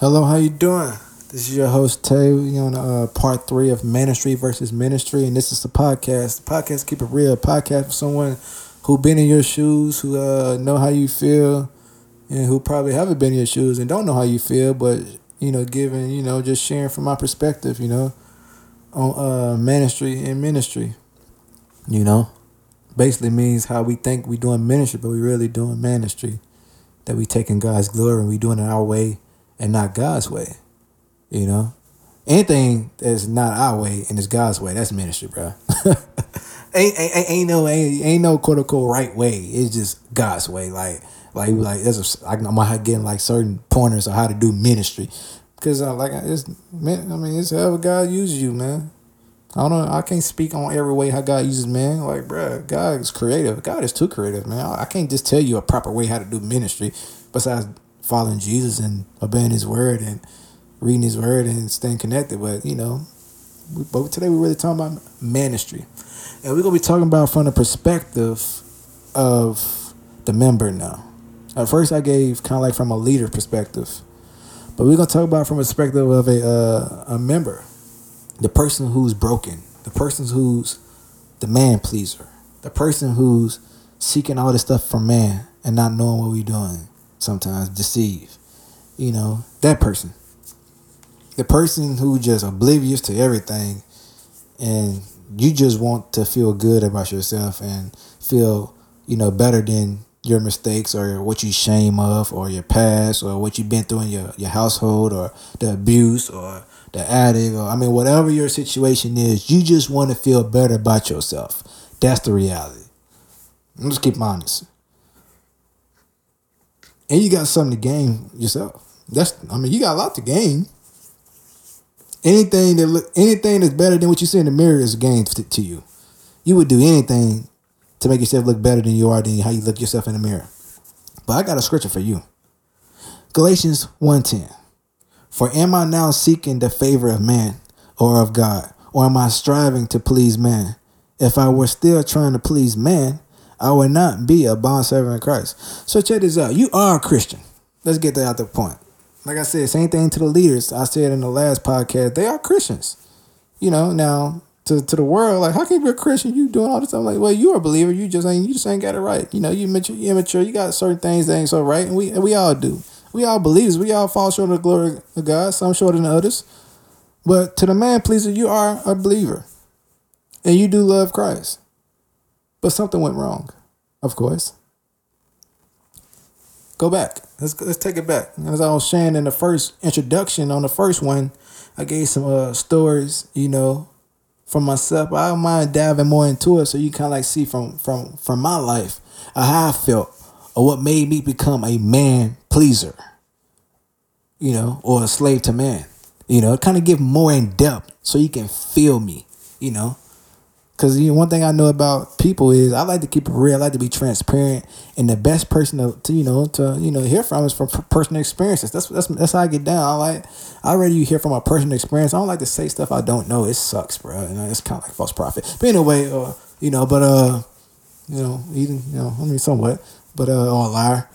Hello, how you doing? This is your host Tay. We on uh, part three of ministry versus ministry, and this is the podcast. The podcast keep it real. Podcast for someone who been in your shoes, who uh, know how you feel, and who probably haven't been in your shoes and don't know how you feel, but you know, giving you know, just sharing from my perspective, you know, on uh, ministry and ministry. You know, basically means how we think we doing ministry, but we really doing ministry. That we taking God's glory and we doing it our way and not God's way. You know, anything that's not our way and it's God's way, that's ministry, bro. ain't, ain't ain't no ain't, ain't no quote unquote right way. It's just God's way. Like like like a, I'm getting like certain pointers on how to do ministry, because uh, like it's man. I mean, it's however God uses you, man. I don't know. I can't speak on every way how God uses man. Like, bruh, God is creative. God is too creative, man. I can't just tell you a proper way how to do ministry besides following Jesus and obeying His word and reading His word and staying connected. But you know, we, but today we're really talking about ministry, and we're gonna be talking about from the perspective of the member now. At first, I gave kind of like from a leader perspective, but we're gonna talk about from a perspective of a uh, a member the person who's broken, the person who's the man pleaser, the person who's seeking all this stuff from man and not knowing what we're doing, sometimes deceive. You know, that person. The person who just oblivious to everything and you just want to feel good about yourself and feel, you know, better than your mistakes or what you shame of or your past or what you've been through in your, your household or the abuse or the addict, or I mean, whatever your situation is, you just want to feel better about yourself. That's the reality. I'm just keep honest. And you got something to gain yourself. That's I mean, you got a lot to gain. Anything that look anything that's better than what you see in the mirror is a gain to, to you. You would do anything to make yourself look better than you are than how you look yourself in the mirror. But I got a scripture for you. Galatians 1:10. For am I now seeking the favor of man or of God? Or am I striving to please man? If I were still trying to please man, I would not be a bond servant of Christ. So check this out. You are a Christian. Let's get that out the point. Like I said, same thing to the leaders. I said in the last podcast, they are Christians. You know, now to, to the world, like how can you be a Christian? You doing all this stuff? Like, well, you're a believer. You just ain't you just ain't got it right. You know, you immature, you immature. You got certain things that ain't so right, and we and we all do. We all believers. We all fall short of the glory of God. Some shorter than others. But to the man pleaser, you are a believer. And you do love Christ. But something went wrong, of course. Go back. Let's let's take it back. As I was saying in the first introduction on the first one, I gave some uh, stories, you know, from myself. I don't mind diving more into it so you kind of like see from from from my life how I felt or what made me become a man pleaser, you know, or a slave to man. You know, kind of give more in depth so you can feel me, you know. Cause you know, one thing I know about people is I like to keep it real. I like to be transparent, and the best person to, to you know to you know hear from is from personal experiences. That's that's that's how I get down. I like I rather you hear from a personal experience. I don't like to say stuff I don't know. It sucks, bro. You know, it's kind of like false prophet. But anyway, uh, you know, but uh, you know, even you know, I mean, somewhat, but uh, or a liar.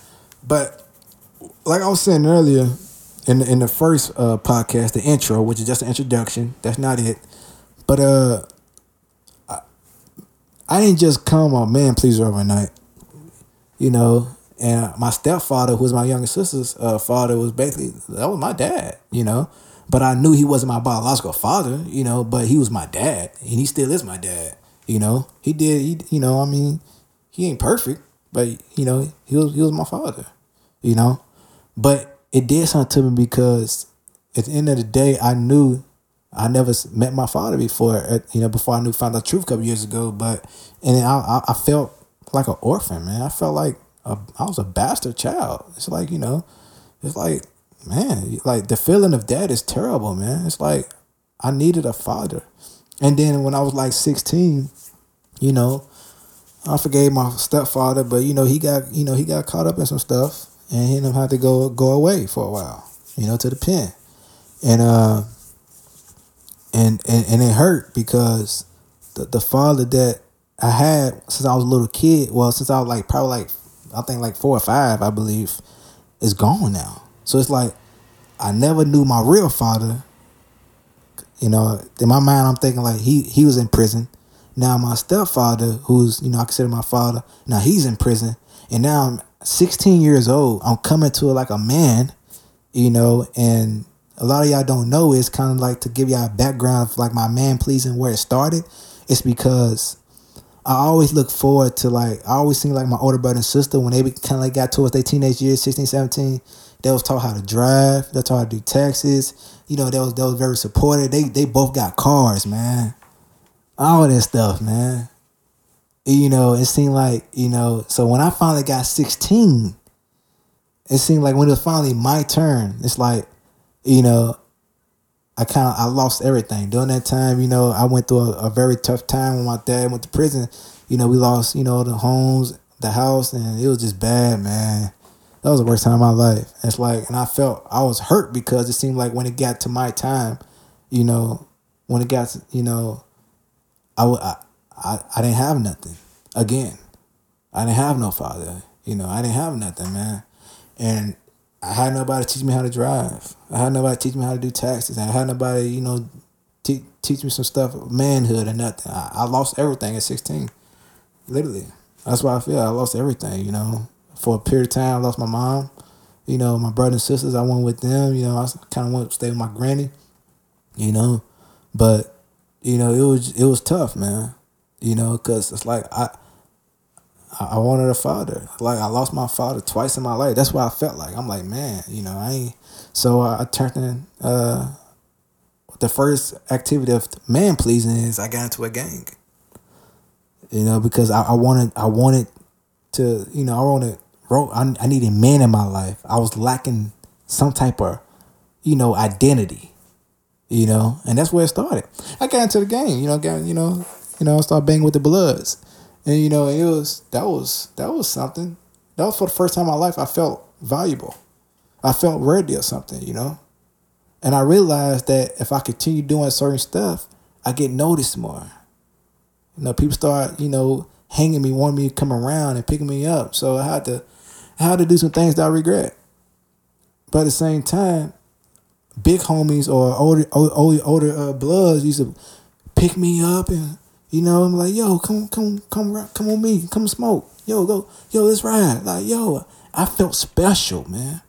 But like I was saying earlier in the, in the first uh, podcast, the intro, which is just an introduction. That's not it. But uh, I didn't just come a man pleaser overnight. You know, and my stepfather, who was my younger sister's uh, father, was basically that was my dad. You know, but I knew he wasn't my biological father. You know, but he was my dad, and he still is my dad. You know, he did. He, you know, I mean, he ain't perfect, but you know, he was he was my father, you know. But it did something to me because at the end of the day, I knew I never met my father before. You know, before I knew found the truth a couple years ago. But and I I felt like an orphan, man. I felt like a, I was a bastard child. It's like you know, it's like man, like the feeling of that is terrible, man. It's like I needed a father. And then when I was like 16, you know, I forgave my stepfather, but you know he got you know he got caught up in some stuff, and he have to go go away for a while, you know, to the pen, and uh, and and and it hurt because the the father that I had since I was a little kid, well, since I was like probably like I think like four or five, I believe, is gone now. So it's like I never knew my real father. You know, in my mind, I'm thinking like he he was in prison. Now my stepfather, who's you know I consider my father, now he's in prison, and now I'm 16 years old. I'm coming to it like a man, you know, and a lot of y'all don't know is kind of like to give y'all a background of like my man pleasing where it started. It's because I always look forward to like I always seem like my older brother and sister when they kind of like got towards their teenage years, 16, 17, they was taught how to drive, they taught how to do taxes. You know, they was they was very supportive. They they both got cars, man. All that stuff, man. You know, it seemed like, you know, so when I finally got 16, it seemed like when it was finally my turn, it's like, you know, I kind of I lost everything during that time. You know, I went through a, a, very tough time when my dad went to prison. You know, we lost you know the homes, the house, and it was just bad, man. That was the worst time of my life. It's like, and I felt I was hurt because it seemed like when it got to my time, you know, when it got to, you know, I, I I I didn't have nothing again. I didn't have no father. You know, I didn't have nothing, man. And I had nobody teach me how to drive. I had nobody teach me how to do taxes. I had nobody, you know, te- teach me some stuff, manhood or nothing. I, I lost everything at 16. Literally. That's why I feel. I lost everything, you know. For a period of time, I lost my mom. You know, my brothers and sisters, I went with them. You know, I kind of went to stay with my granny, you know. But, you know, it was it was tough, man. You know, because it's like I I, wanted a father. Like I lost my father twice in my life. That's what I felt like. I'm like, man, you know, I ain't. So I, I turned in. Uh, the first activity of man pleasing is I got into a gang. You know, because I, I wanted, I wanted to, you know, I wanted, I, I needed men in my life. I was lacking some type of, you know, identity. You know, and that's where it started. I got into the game. You know, got you know, you know, I started banging with the Bloods. And you know, it was that was that was something. That was for the first time in my life I felt valuable. I felt worthy of something, you know? And I realized that if I continue doing certain stuff, I get noticed more. You know, people start, you know, hanging me, wanting me to come around and picking me up. So I had to I had to do some things that I regret. But at the same time, big homies or older older, older uh, bloods used to pick me up and you know, I'm like, yo, come, come, come, come on me, come smoke. Yo, go, yo, let's ride. Like, yo, I felt special, man.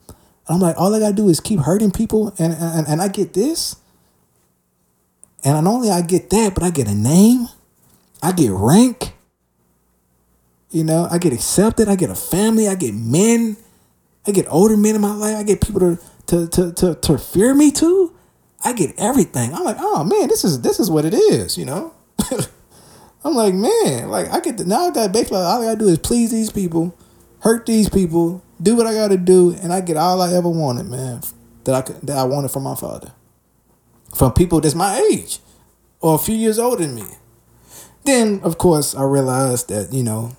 I'm like, all I gotta do is keep hurting people, and and, and I get this. And not only I get that, but I get a name, I get rank. You know, I get accepted. I get a family. I get men. I get older men in my life. I get people to to to to, to fear me too. I get everything. I'm like, oh man, this is this is what it is. You know. I'm like, man, like I get to, now I got basically all I gotta do is please these people, hurt these people, do what I gotta do, and I get all I ever wanted, man. That I could, that I wanted from my father, from people that's my age, or a few years older than me. Then, of course, I realized that you know,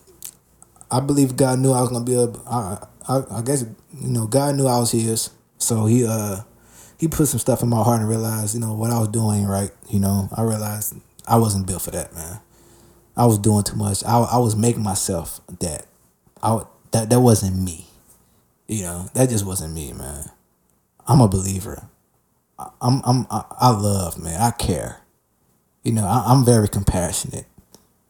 I believe God knew I was gonna be a. I, I, I guess you know God knew I was His, so He uh He put some stuff in my heart and realized you know what I was doing right. You know, I realized I wasn't built for that, man. I was doing too much. I, I was making myself that. I that that wasn't me. You know, that just wasn't me, man. I'm a believer. I'm I'm I love, man. I care. You know, I, am very compassionate.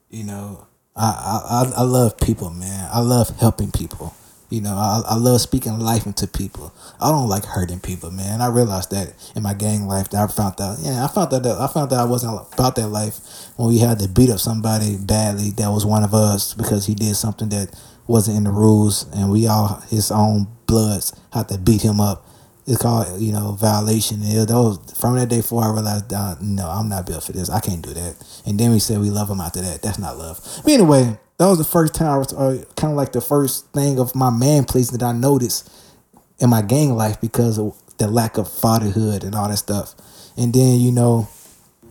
You know, I, I I love people, man. I love helping people. You know, I, I love speaking life into people. I don't like hurting people, man. I realized that in my gang life that I found out. Yeah, I found out that I found out I wasn't about that life when we had to beat up somebody badly that was one of us because he did something that wasn't in the rules, and we all his own bloods had to beat him up. It's called you know violation. That was, from that day forward, I realized uh, no, I'm not built for this. I can't do that. And then we said we love him after that. That's not love. But anyway, that was the first time I was uh, kind of like the first thing of my man place that I noticed in my gang life because of the lack of fatherhood and all that stuff. And then you know,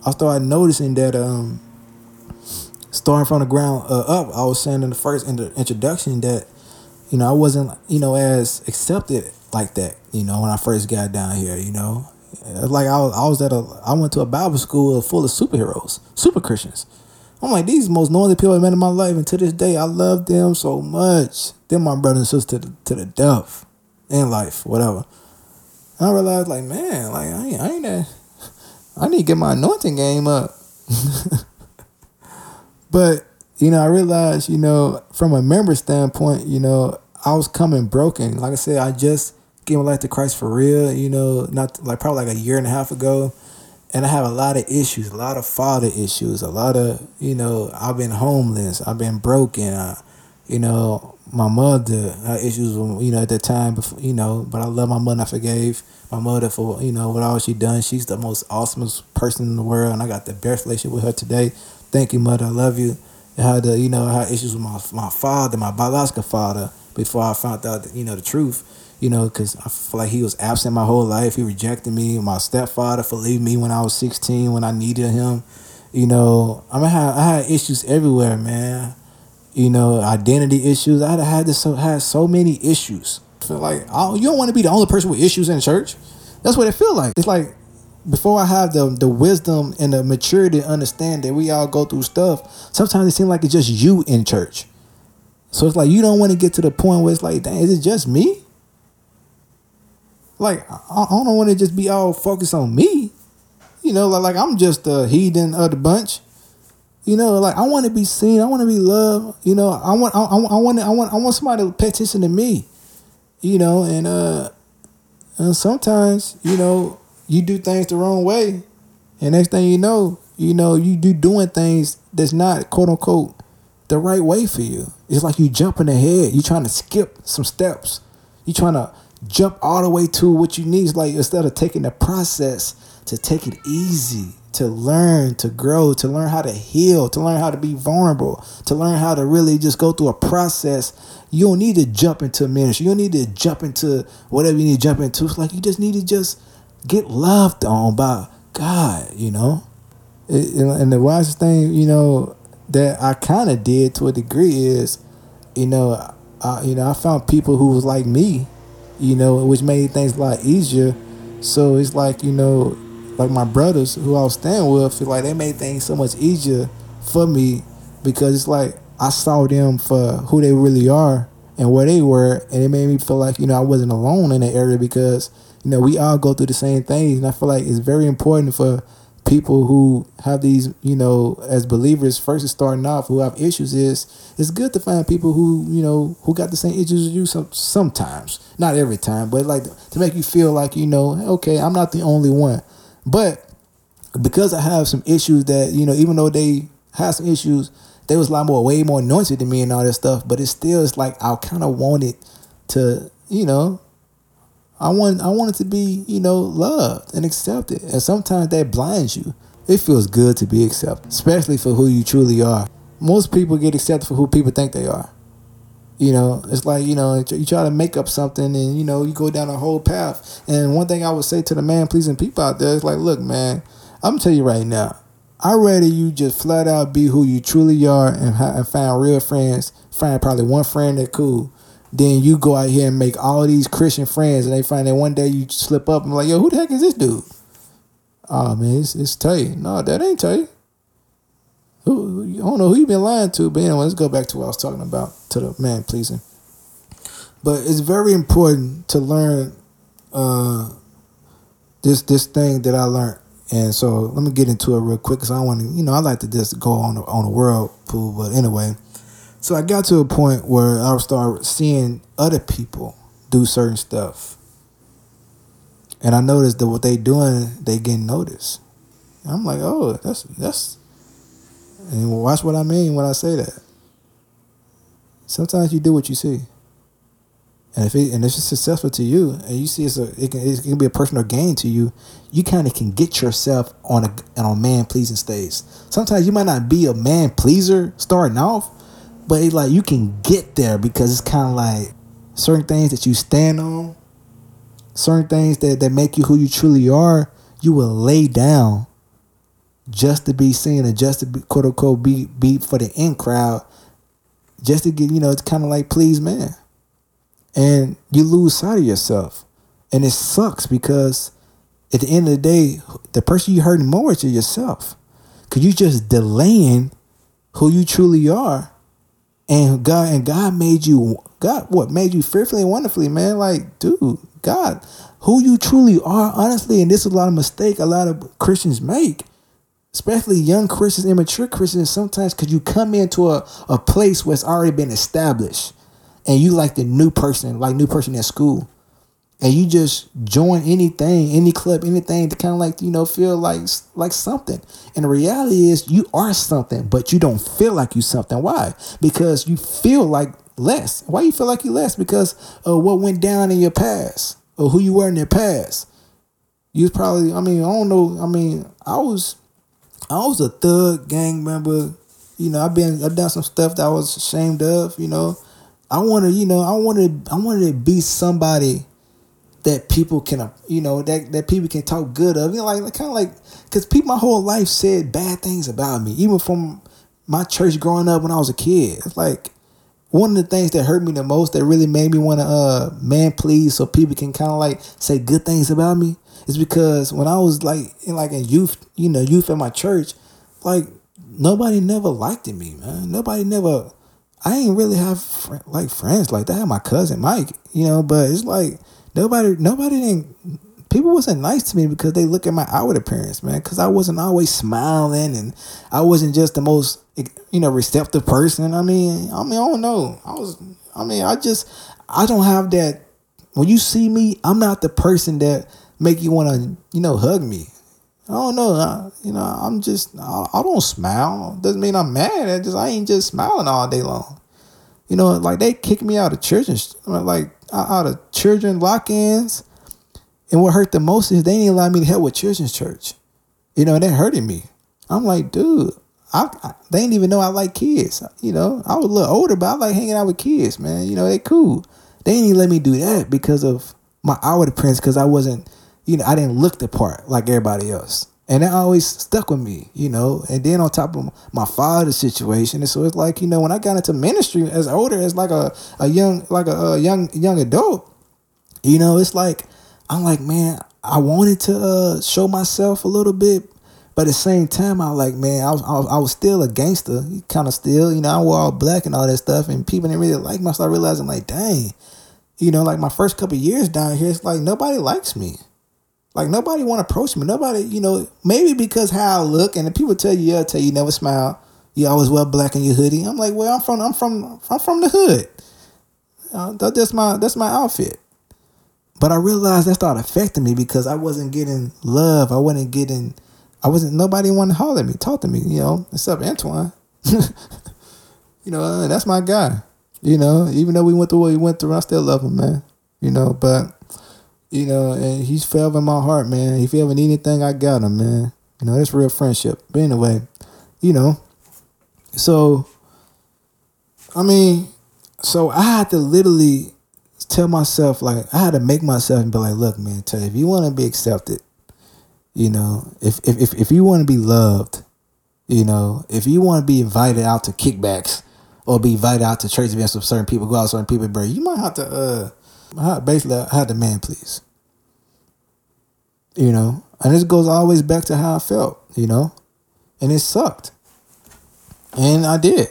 I started noticing that um, starting from the ground uh, up, I was saying in the first in the introduction that you know I wasn't you know as accepted like that. You know when I first got down here, you know, uh, like I was, I was at a I went to a Bible school full of superheroes, super Christians. I'm like, these most noisy people I've met in my life, and to this day, I love them so much. They're my brother and sister to the, to the death in life, whatever. And I realized, like, man, like I ain't, I ain't that. I need to get my anointing game up. but you know, I realized, you know, from a member standpoint, you know, I was coming broken. Like I said, I just gave my life to Christ for real. You know, not like probably like a year and a half ago, and I have a lot of issues, a lot of father issues, a lot of you know, I've been homeless, I've been broken. I, you know, my mother had issues, you know, at that time, before, you know, but I love my mother. I forgave my mother for, you know, what all she done. She's the most awesomest person in the world, and I got the best relationship with her today. Thank you, mother. I love you. I had, the, you know, I had issues with my my father, my biological father, before I found out, you know, the truth. You know, because I feel like he was absent my whole life. He rejected me. My stepfather for leaving me when I was sixteen, when I needed him. You know, I mean, I had, I had issues everywhere, man you know, identity issues. I had this so had so many issues. I feel like oh, you don't want to be the only person with issues in church. That's what it feel like. It's like before I have the the wisdom and the maturity to understand that we all go through stuff. Sometimes it seems like it's just you in church. So it's like you don't want to get to the point where it's like, dang, is it just me? Like I, I don't want to just be all focused on me. You know, like, like I'm just a heathen of the bunch. You know, like I want to be seen. I want to be loved. You know, I want, I, I, I want, I want, I want somebody to pay attention to me. You know, and uh, and sometimes you know you do things the wrong way, and next thing you know, you know you do doing things that's not quote unquote the right way for you. It's like you jumping ahead. You trying to skip some steps. You trying to jump all the way to what you need. Like instead of taking the process to take it easy to learn to grow, to learn how to heal, to learn how to be vulnerable, to learn how to really just go through a process. You don't need to jump into ministry. You don't need to jump into whatever you need to jump into. It's like you just need to just get loved on by God, you know? and the wisest thing, you know, that I kind of did to a degree is, you know, I, you know, I found people who was like me, you know, which made things a lot easier. So it's like, you know, like my brothers who I was staying with, feel like they made things so much easier for me because it's like I saw them for who they really are and where they were, and it made me feel like you know I wasn't alone in that area because you know we all go through the same things, and I feel like it's very important for people who have these you know as believers first starting off who have issues is it's good to find people who you know who got the same issues as you some, sometimes not every time but like to make you feel like you know okay i'm not the only one but because I have some issues that, you know, even though they have some issues, they was a lot more, way more anointed than me and all that stuff. But it still is like I kind of wanted to, you know, I want I wanted to be, you know, loved and accepted. And sometimes that blinds you. It feels good to be accepted, especially for who you truly are. Most people get accepted for who people think they are. You know, it's like, you know, you try to make up something and, you know, you go down a whole path. And one thing I would say to the man pleasing people out there is like, look, man, I'm tell you right now, I'd rather you just flat out be who you truly are and, and find real friends, find probably one friend that cool. Then you go out here and make all these Christian friends, and they find that one day you slip up and I'm like, yo, who the heck is this dude? Oh man, it's, it's Tay. No, that ain't Tay. Who, I don't know who you been lying to, but anyway, let's go back to what I was talking about to the man pleasing. But it's very important to learn uh, this this thing that I learned, and so let me get into it real quick because I want to, you know, I like to just go on the, on a whirlpool. But anyway, so I got to a point where I start seeing other people do certain stuff, and I noticed that what they doing, they getting noticed. I'm like, oh, that's that's and watch what I mean when I say that. Sometimes you do what you see. And if it, and if it's successful to you, and you see it's a it can, it can be a personal gain to you, you kind of can get yourself on a on a man pleasing stage. Sometimes you might not be a man pleaser starting off, but it like you can get there because it's kind of like certain things that you stand on, certain things that that make you who you truly are. You will lay down just to be seen and just to be quote unquote be be for the in crowd, just to get you know it's kind of like please man, and you lose sight of yourself, and it sucks because at the end of the day, the person you hurting more is yourself, cause you just delaying who you truly are, And God and God made you God what made you fearfully and wonderfully, man. Like, dude, God, who you truly are, honestly, and this is a lot of mistake a lot of Christians make. Especially young Christians, immature Christians, sometimes because you come into a, a place where it's already been established and you like the new person, like new person in school and you just join anything, any club, anything to kind of like you know feel like like something. And the reality is you are something, but you don't feel like you something. Why? Because you feel like less. Why you feel like you less? Because of what went down in your past or who you were in your past. You was probably. I mean, I don't know. I mean, I was, I was a thug gang member. You know, I've been, I've done some stuff that I was ashamed of. You know, I wanted, you know, I wanted, I wanted to be somebody that people can you know that, that people can talk good of. You know like, like kind of like because people my whole life said bad things about me even from my church growing up when i was a kid. It's like one of the things that hurt me the most that really made me want to uh man please so people can kind of like say good things about me is because when i was like in like in youth you know youth at my church like nobody never liked me man. Nobody never i ain't really have like friends like that. My cousin mike you know but it's like nobody nobody didn't people wasn't nice to me because they look at my outward appearance, man. Because I wasn't always smiling and I wasn't just the most eh, you know receptive person. I mean, I mean, I don't know. I was. I mean, I just I don't have that. When you see me, I'm not the person that make you want to you know hug me. I don't know. I, you know, I'm just I, I don't smile. Doesn't mean I'm mad. I just I ain't just smiling all day long. You know, like they kick me out of church and like out of children lock-ins. And what hurt the most is they didn't allow me to help with children's church. You know, and that hurted me. I'm like, dude, I, I, they didn't even know I like kids. You know, I was a little older, but I like hanging out with kids, man. You know, they cool. They didn't even let me do that because of my outward appearance, because I wasn't, you know, I didn't look the part like everybody else. And that always stuck with me, you know. And then on top of my father's situation, and so it's like, you know, when I got into ministry as older, as like a, a young, like a, a young young adult, you know, it's like I'm like, man, I wanted to uh, show myself a little bit, but at the same time, I was like, man, I was I was, I was still a gangster, kind of still, you know. I wore all black and all that stuff, and people didn't really like me. I started realizing, like, dang, you know, like my first couple years down here, it's like nobody likes me. Like nobody want to approach me. Nobody, you know, maybe because how I look, and the people tell you, yeah, tell you never smile. You always wear black in your hoodie. I'm like, well, I'm from, I'm from, I'm from the hood. Uh, that's my, that's my outfit. But I realized that started affecting me because I wasn't getting love. I wasn't getting, I wasn't. Nobody wanted to holler at me, talk to me. You know, except Antoine. you know, uh, that's my guy. You know, even though we went through what we went through, I still love him, man. You know, but you know, and he's fell in my heart, man. If you ever need anything, I got him, man. You know, that's real friendship. But anyway, you know, so I mean, so I had to literally tell myself, like, I had to make myself and be like, look, man, tell you, if you want to be accepted, you know, if if if, if you want to be loved, you know, if you want to be invited out to kickbacks or be invited out to church events with certain people, go out with certain people, bro, you might have to uh basically I had the man please. You know, and this goes always back to how I felt, you know, and it sucked, and I did,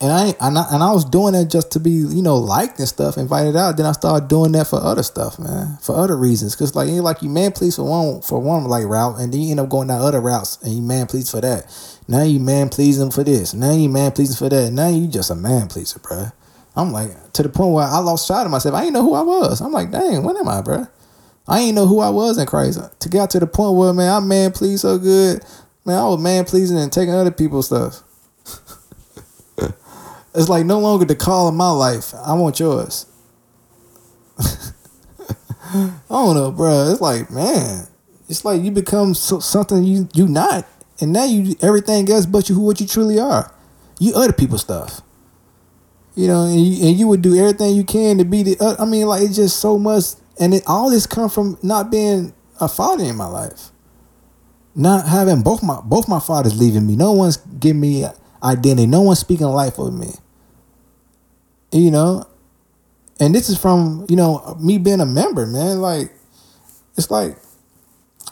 and I and I, and I was doing that just to be you know liked and stuff, invited out. Then I started doing that for other stuff, man, for other reasons, because like you like you man please for one for one like route, and then you end up going down other routes, and you man please for that. Now you man pleasing for this. Now you man pleasing for that. Now you just a man pleaser, bruh. I'm like to the point where I lost sight of myself. I didn't know who I was. I'm like, dang, what am I, bro? I ain't know who I was in Christ. To get to the point where man, I'm man pleased so good. Man, I was man pleasing and taking other people's stuff. it's like no longer the call of my life. I want yours. I don't know, bro. It's like, man, it's like you become so, something you you not, and now you everything else but you who what you truly are. You other people's stuff. You know, and you, and you would do everything you can to be the. Uh, I mean, like it's just so much, and it all this come from not being a father in my life, not having both my both my fathers leaving me. No one's giving me identity. No one's speaking life over me. You know, and this is from you know me being a member, man. Like it's like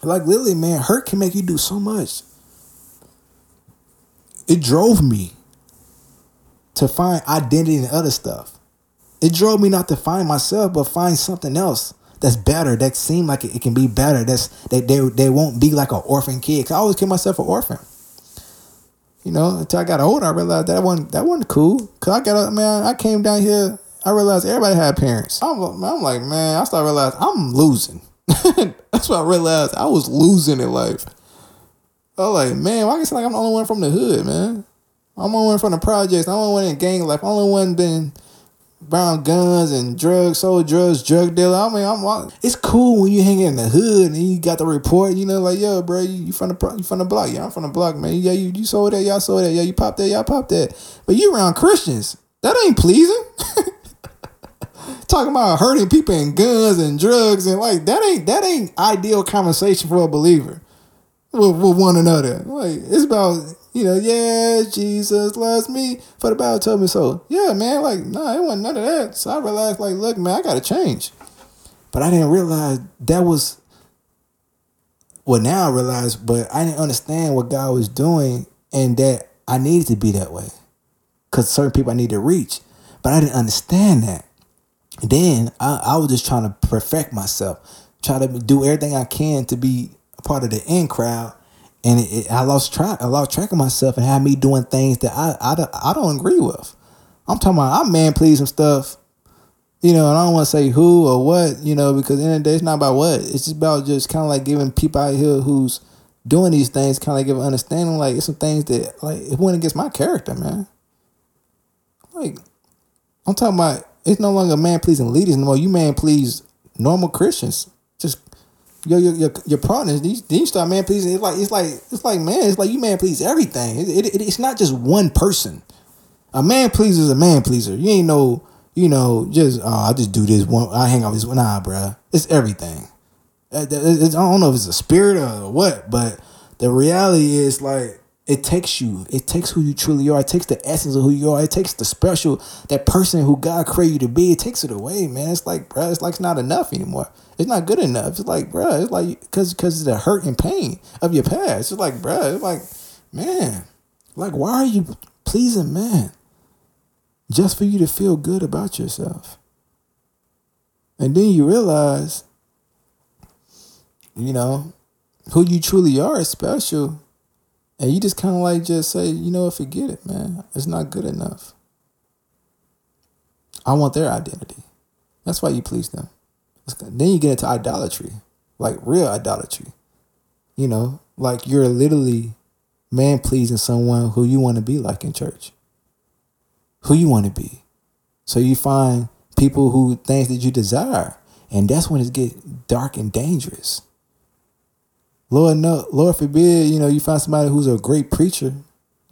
like literally, man. Hurt can make you do so much. It drove me to find identity in other stuff. It drove me not to find myself, but find something else that's better. That seemed like it, it can be better. That's that they, they won't be like an orphan kid. Cause I always keep myself an orphan. You know, until I got older, I realized that wasn't that wasn't cool. Cause I got man, I came down here. I realized everybody had parents. I'm, I'm like, man, I started realizing I'm losing. That's what I realized. I was losing in life. I was like, man, why guess like I'm the only one from the hood, man. I'm only one from the projects. I'm only one in gang life. I'm only one been around guns and drugs, sold drugs, drug dealer. I mean, I'm it's cool when you hang in the hood and you got the report. You know, like yo, bro, you, you from the you from the block? Yeah, I'm from the block, man. Yeah, you you sold that, y'all sold that. Yeah, you popped that, y'all popped that. But you around Christians, that ain't pleasing. Talking about hurting people and guns and drugs and like that ain't that ain't ideal conversation for a believer with, with one another. Like it's about you know, yeah, Jesus loves me, for the Bible told me so. Yeah, man, like, nah, it wasn't none of that. So I realized, like, look, man, I gotta change. But I didn't realize that was well now I realize, but I didn't understand what God was doing and that I needed to be that way. Cause certain people I need to reach. But I didn't understand that. Then I, I was just trying to perfect myself, try to do everything I can to be a part of the in crowd and it, it, I lost track. I lost track of myself and had me doing things that I, I, I don't agree with. I'm talking about I'm man pleasing stuff, you know, and I don't want to say who or what, you know, because in the, the day it's not about what. It's just about just kind of like giving people out here who's doing these things kind of like give an understanding. Like it's some things that like it went against my character, man. Like I'm talking about it's no longer man pleasing leaders no more. You man please normal Christians. Your your your, your partners, these these start man pleasing. It's like it's like it's like man, it's like you man please everything. It, it, it, it's not just one person. A man pleaser is a man pleaser. You ain't no, you know, just oh, I just do this one. I hang out with this one. Nah, bruh. It's everything. I don't know if it's a spirit or what, but the reality is like it takes you. It takes who you truly are. It takes the essence of who you are. It takes the special that person who God created you to be. It takes it away, man. It's like, bruh, it's like it's not enough anymore. It's not good enough. It's like, bruh, it's like because of the hurt and pain of your past. It's like, bruh, it's like, man, like why are you pleasing man? Just for you to feel good about yourself. And then you realize, you know, who you truly are is special. And you just kind of like just say, you know, forget it, man. It's not good enough. I want their identity. That's why you please them. Then you get into idolatry, like real idolatry. You know, like you're literally man pleasing someone who you want to be like in church, who you want to be. So you find people who things that you desire, and that's when it get dark and dangerous. Lord no, Lord forbid, you know, you find somebody who's a great preacher,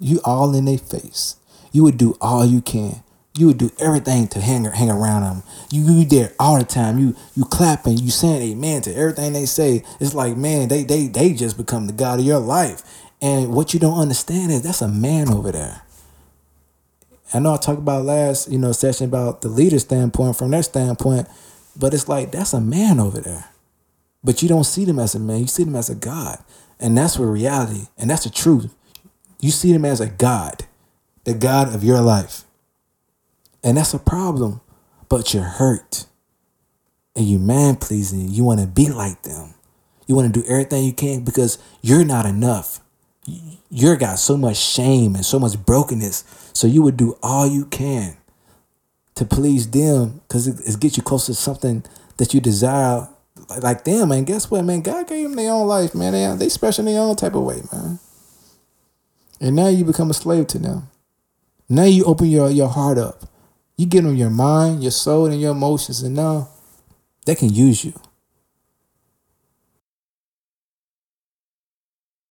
you all in their face. You would do all you can you would do everything to hang hang around them. You you there all the time. You you clapping, you saying amen to everything they say. It's like man, they they they just become the God of your life. And what you don't understand is that's a man over there. I know I talked about last, you know, session about the leader standpoint from their standpoint, but it's like that's a man over there. But you don't see them as a man, you see them as a God. And that's where reality, and that's the truth. You see them as a God, the God of your life. And that's a problem. But you're hurt. And you man pleasing. You want to be like them. You want to do everything you can because you're not enough. You're got so much shame and so much brokenness. So you would do all you can to please them because it, it gets you closer to something that you desire like them. And guess what, man? God gave them their own life, man. They, they special in their own type of way, man. And now you become a slave to them. Now you open your, your heart up. You get them your mind, your soul, and your emotions, and now they can use you.